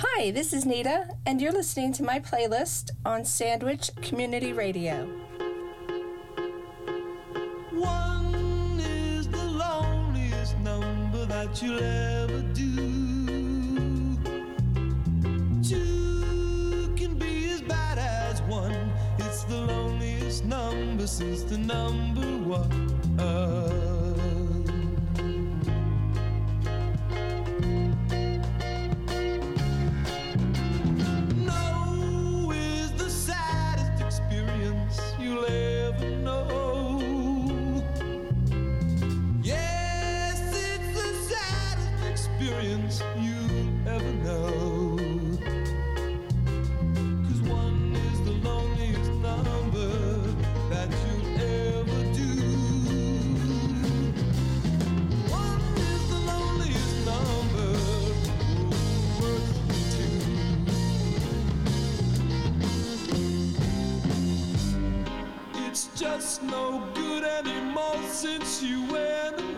Hi, this is Nita, and you're listening to my playlist on Sandwich Community Radio. One is the loneliest number that you'll ever do. Two can be as bad as one. It's the loneliest number since the number one. anymore since you went away.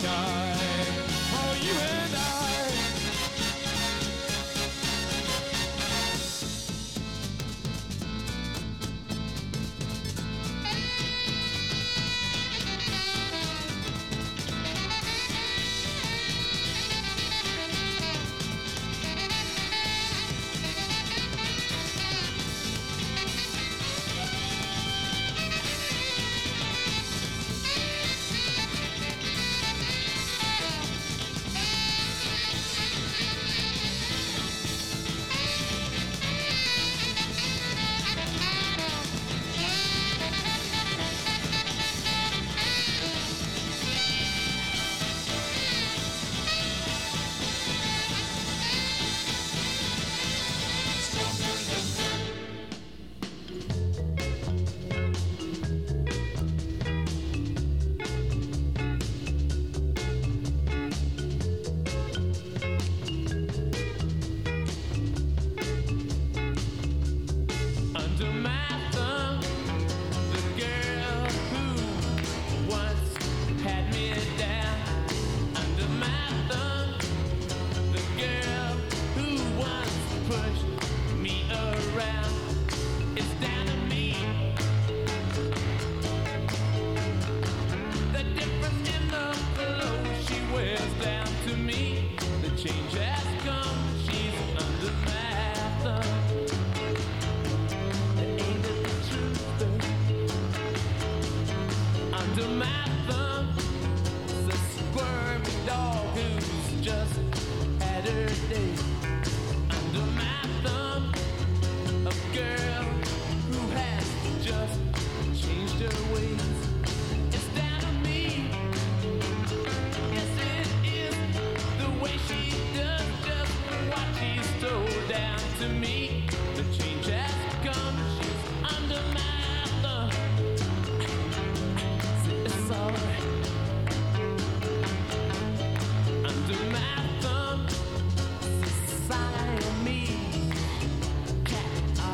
sky.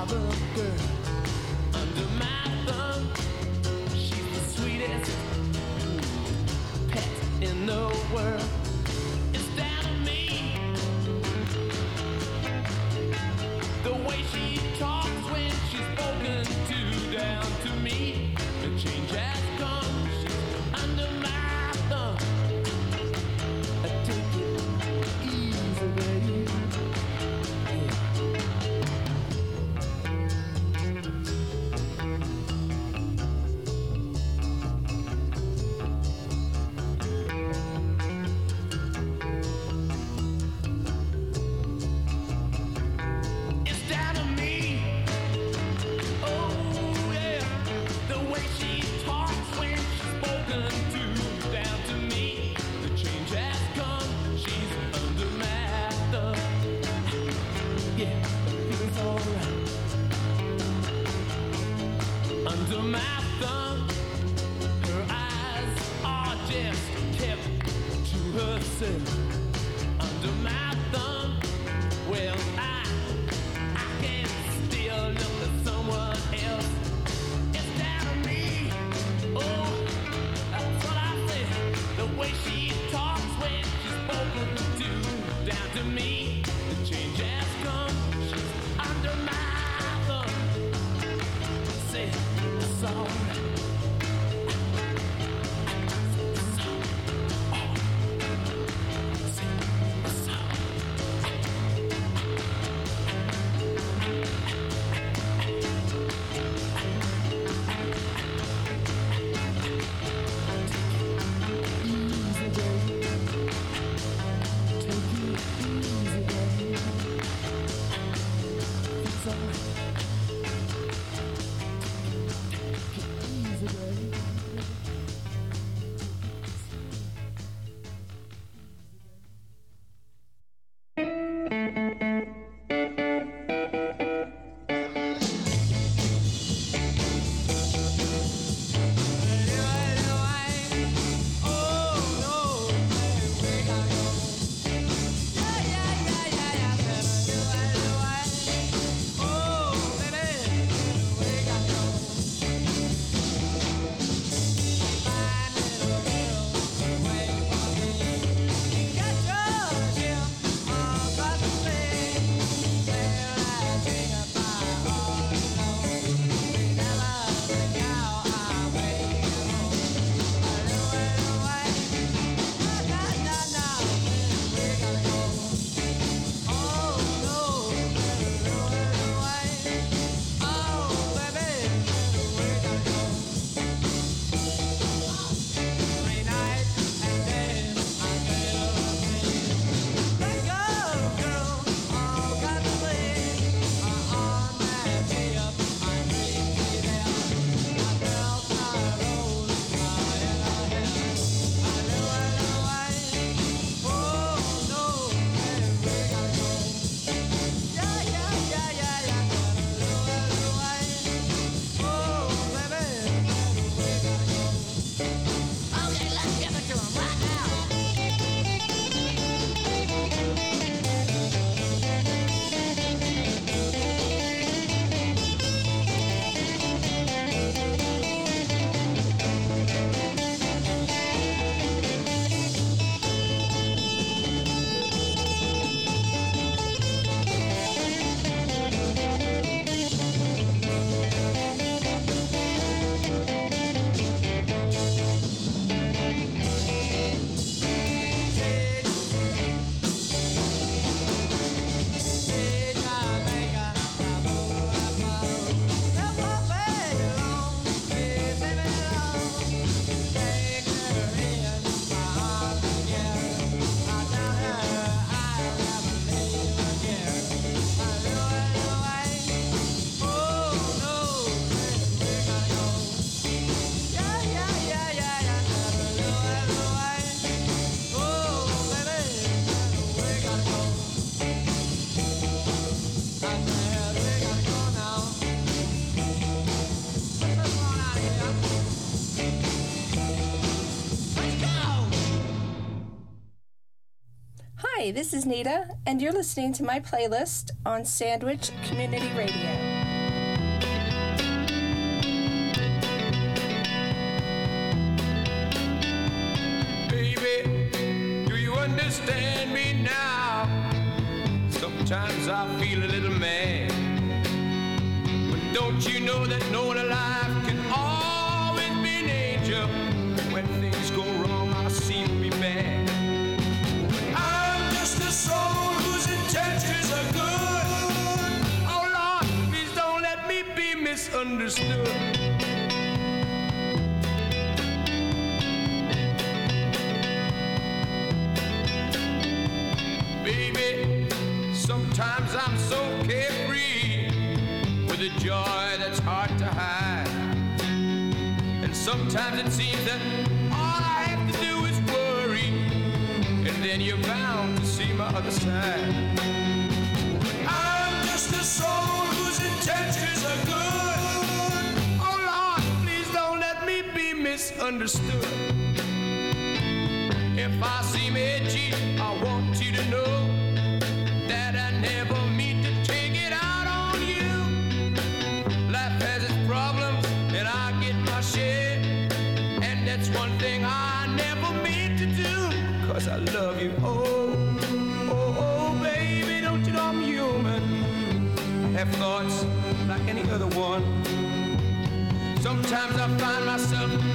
The girl. this is Nita, and you're listening to my playlist on Sandwich Community Radio. Be misunderstood. Baby, sometimes I'm so carefree with a joy that's hard to hide. And sometimes it seems that all I have to do is worry, and then you're bound to see my other side. I'm just a soul whose intentions misunderstood. If I seem edgy, I want you to know that I never mean to take it out on you. Life has its problems, and I get my share. And that's one thing I never mean to do, cause I love you. Oh, oh, oh, baby, don't you know I'm human? Have thoughts like any other one. Sometimes I find myself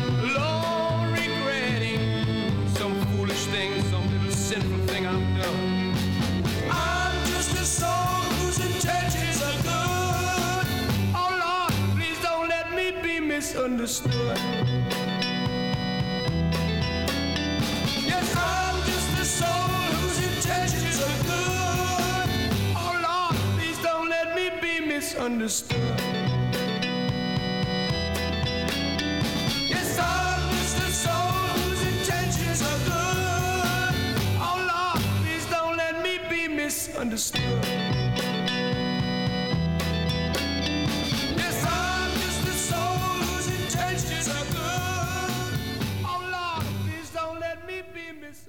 misunderstood. Yes, I'm just a soul whose intentions are good. Oh Lord, please don't let me be misunderstood. Yes, I'm just a soul whose intentions are good. Oh Lord, please don't let me be misunderstood.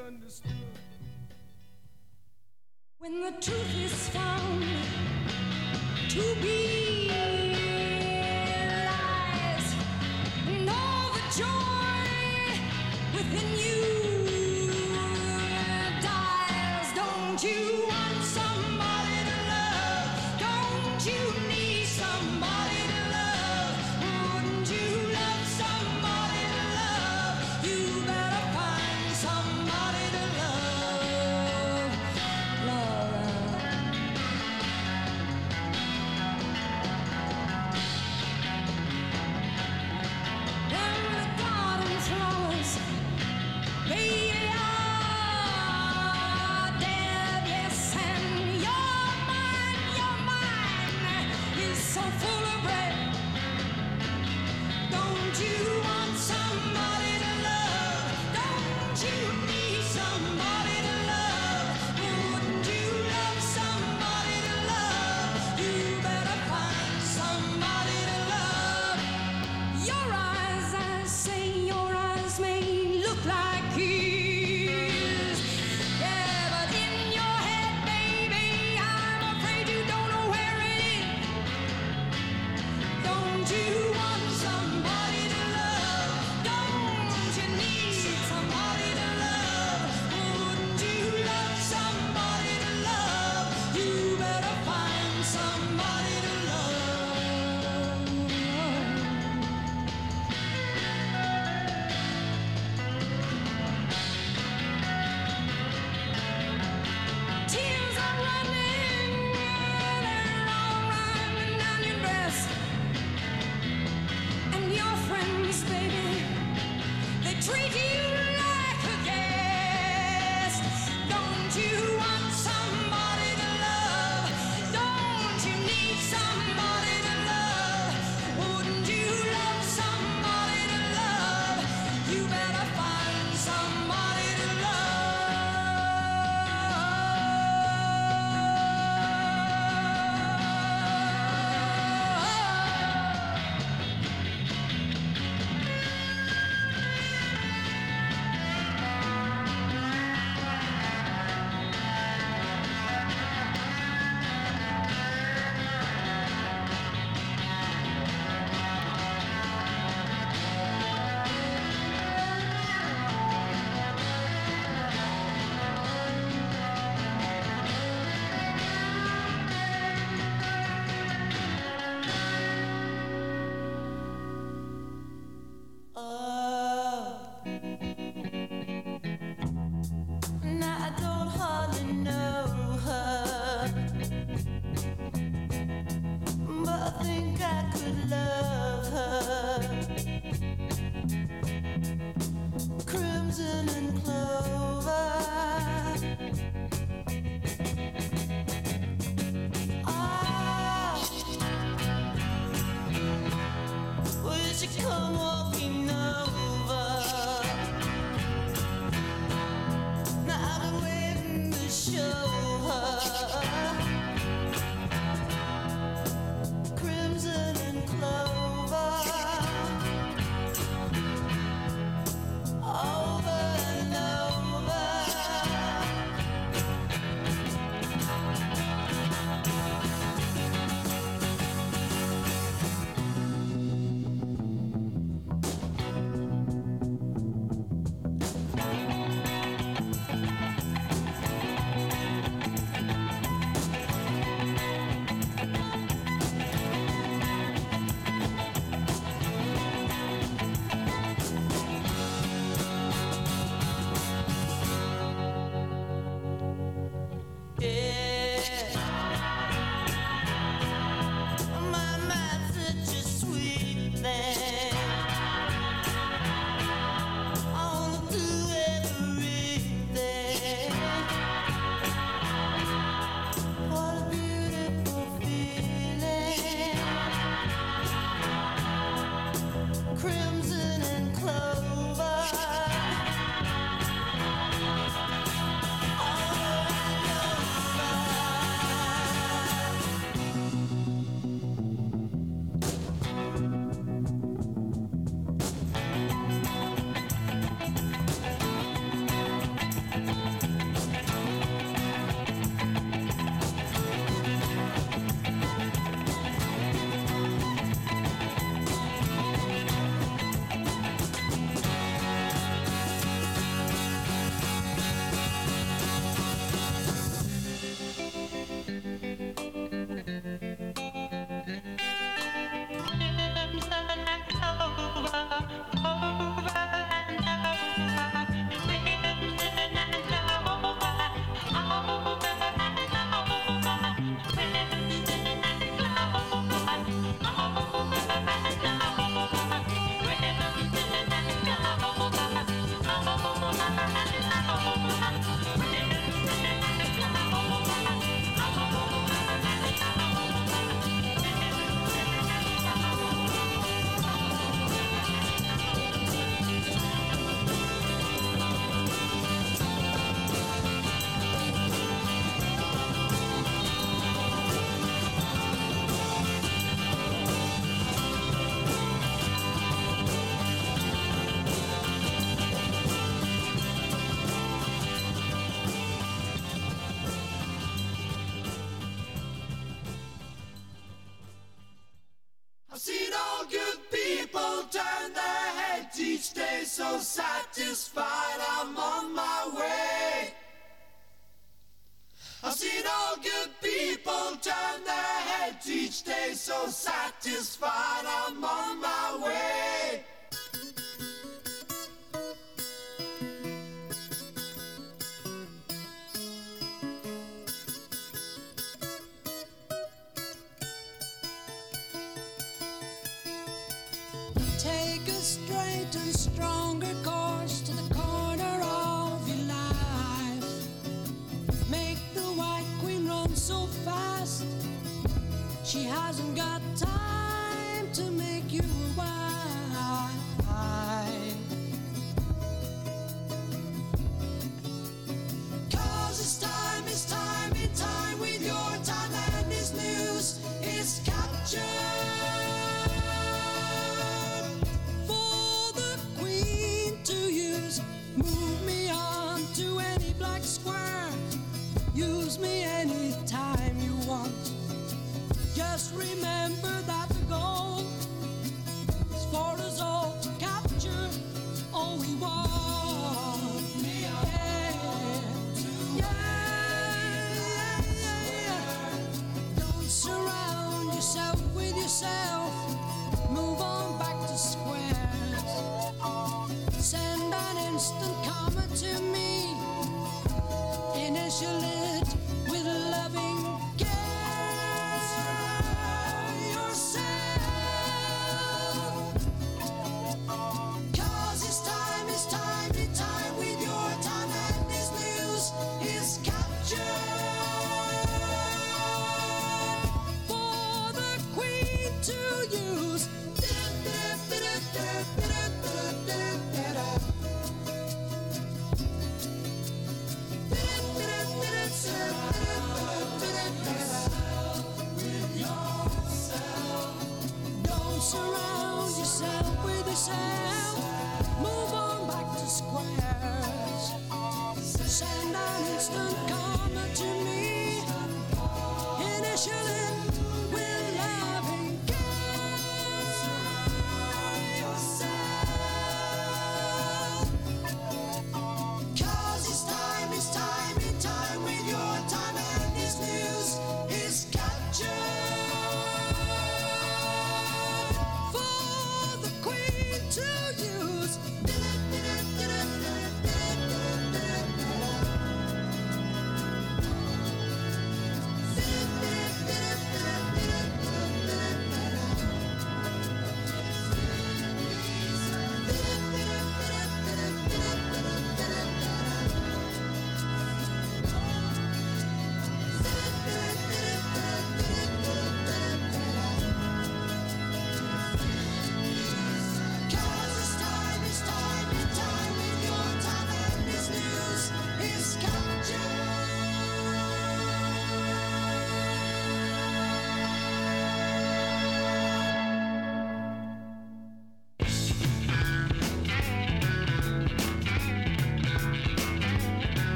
Misunderstood. When the truth is found to be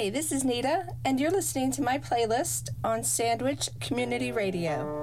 Hi, this is Nita, and you're listening to my playlist on Sandwich Community Radio.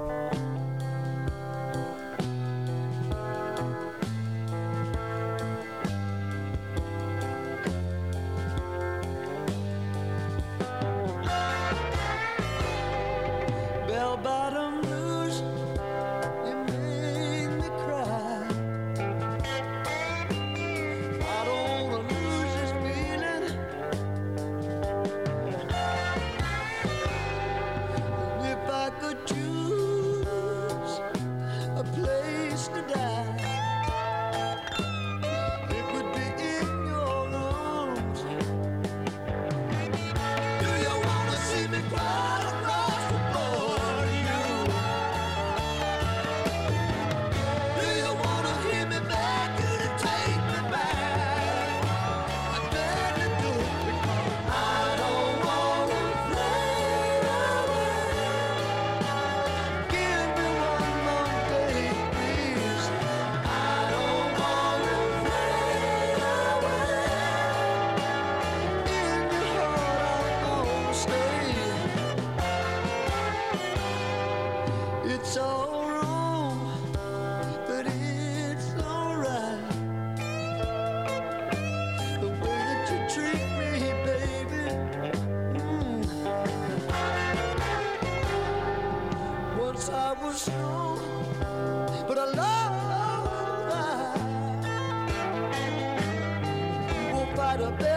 out of bed.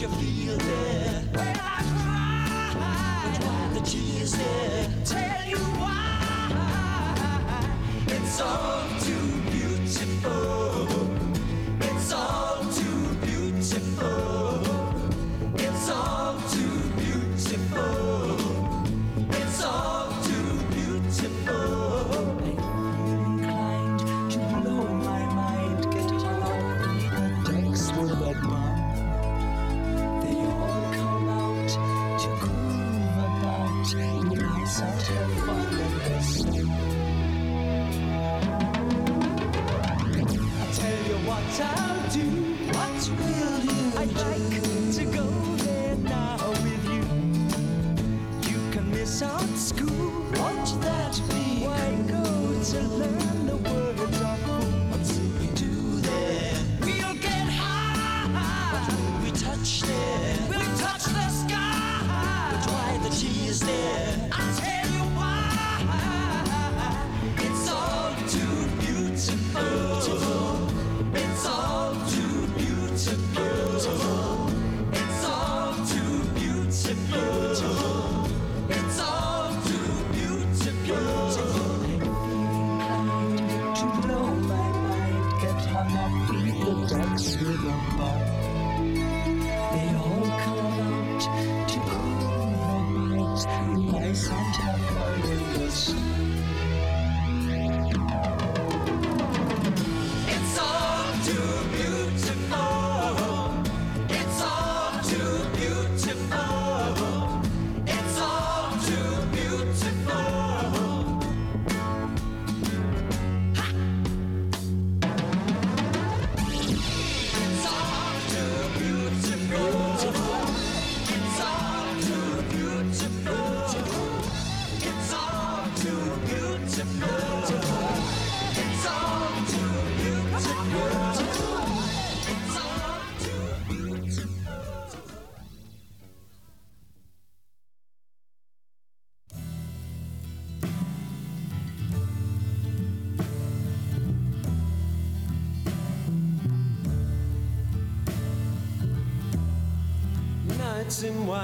you feel touch.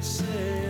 say.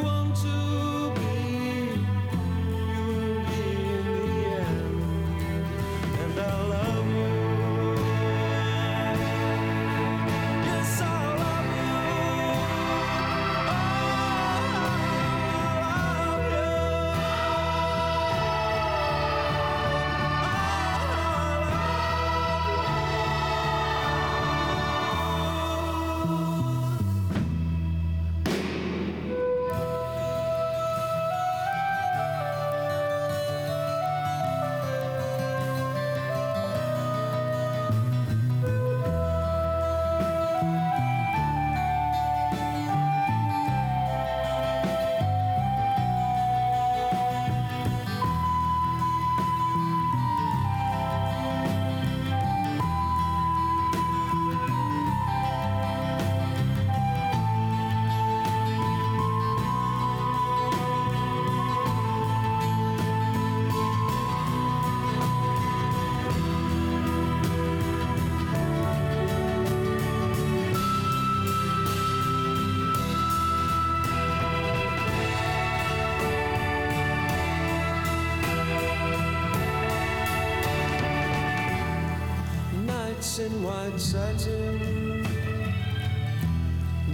blind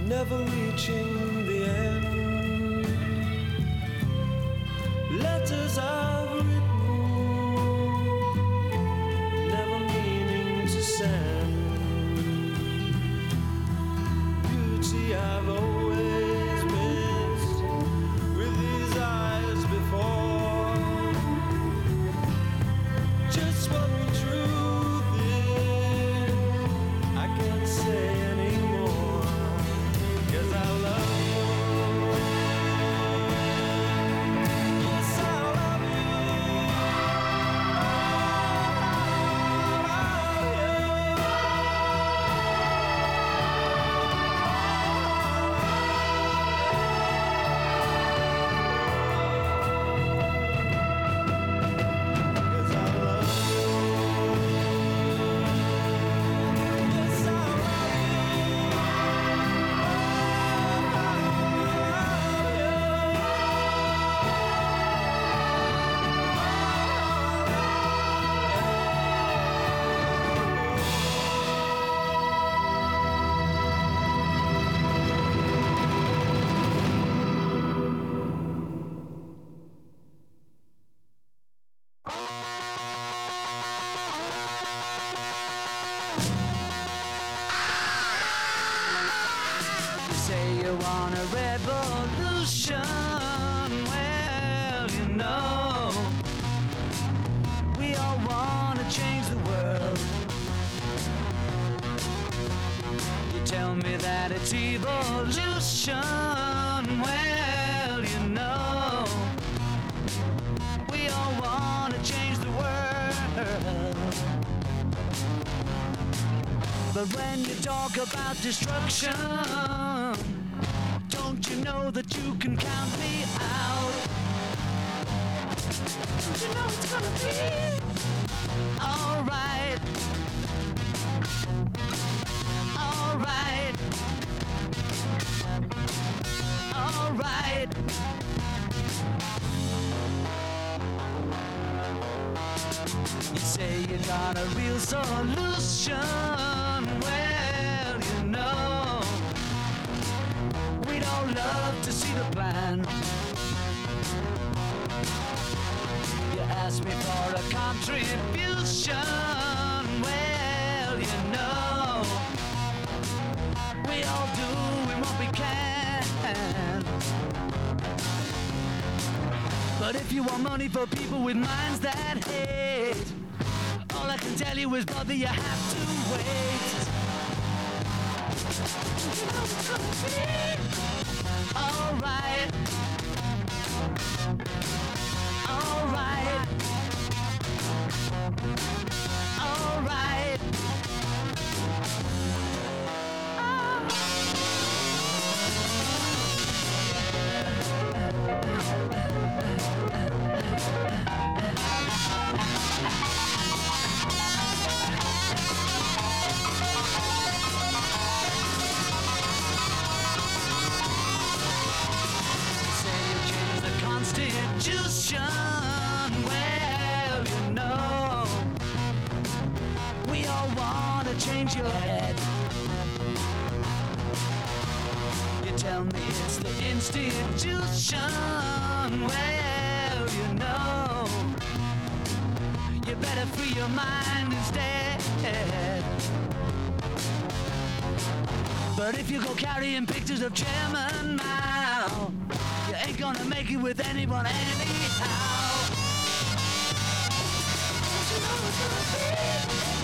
never reaching. You brother, you have to wait. Alright. Alright. Alright. Your head. You tell me it's the institution. Well, you know, you better free your mind instead. But if you go carrying pictures of Chairman Mao, you ain't gonna make it with anyone anyhow. Don't you know it's gonna be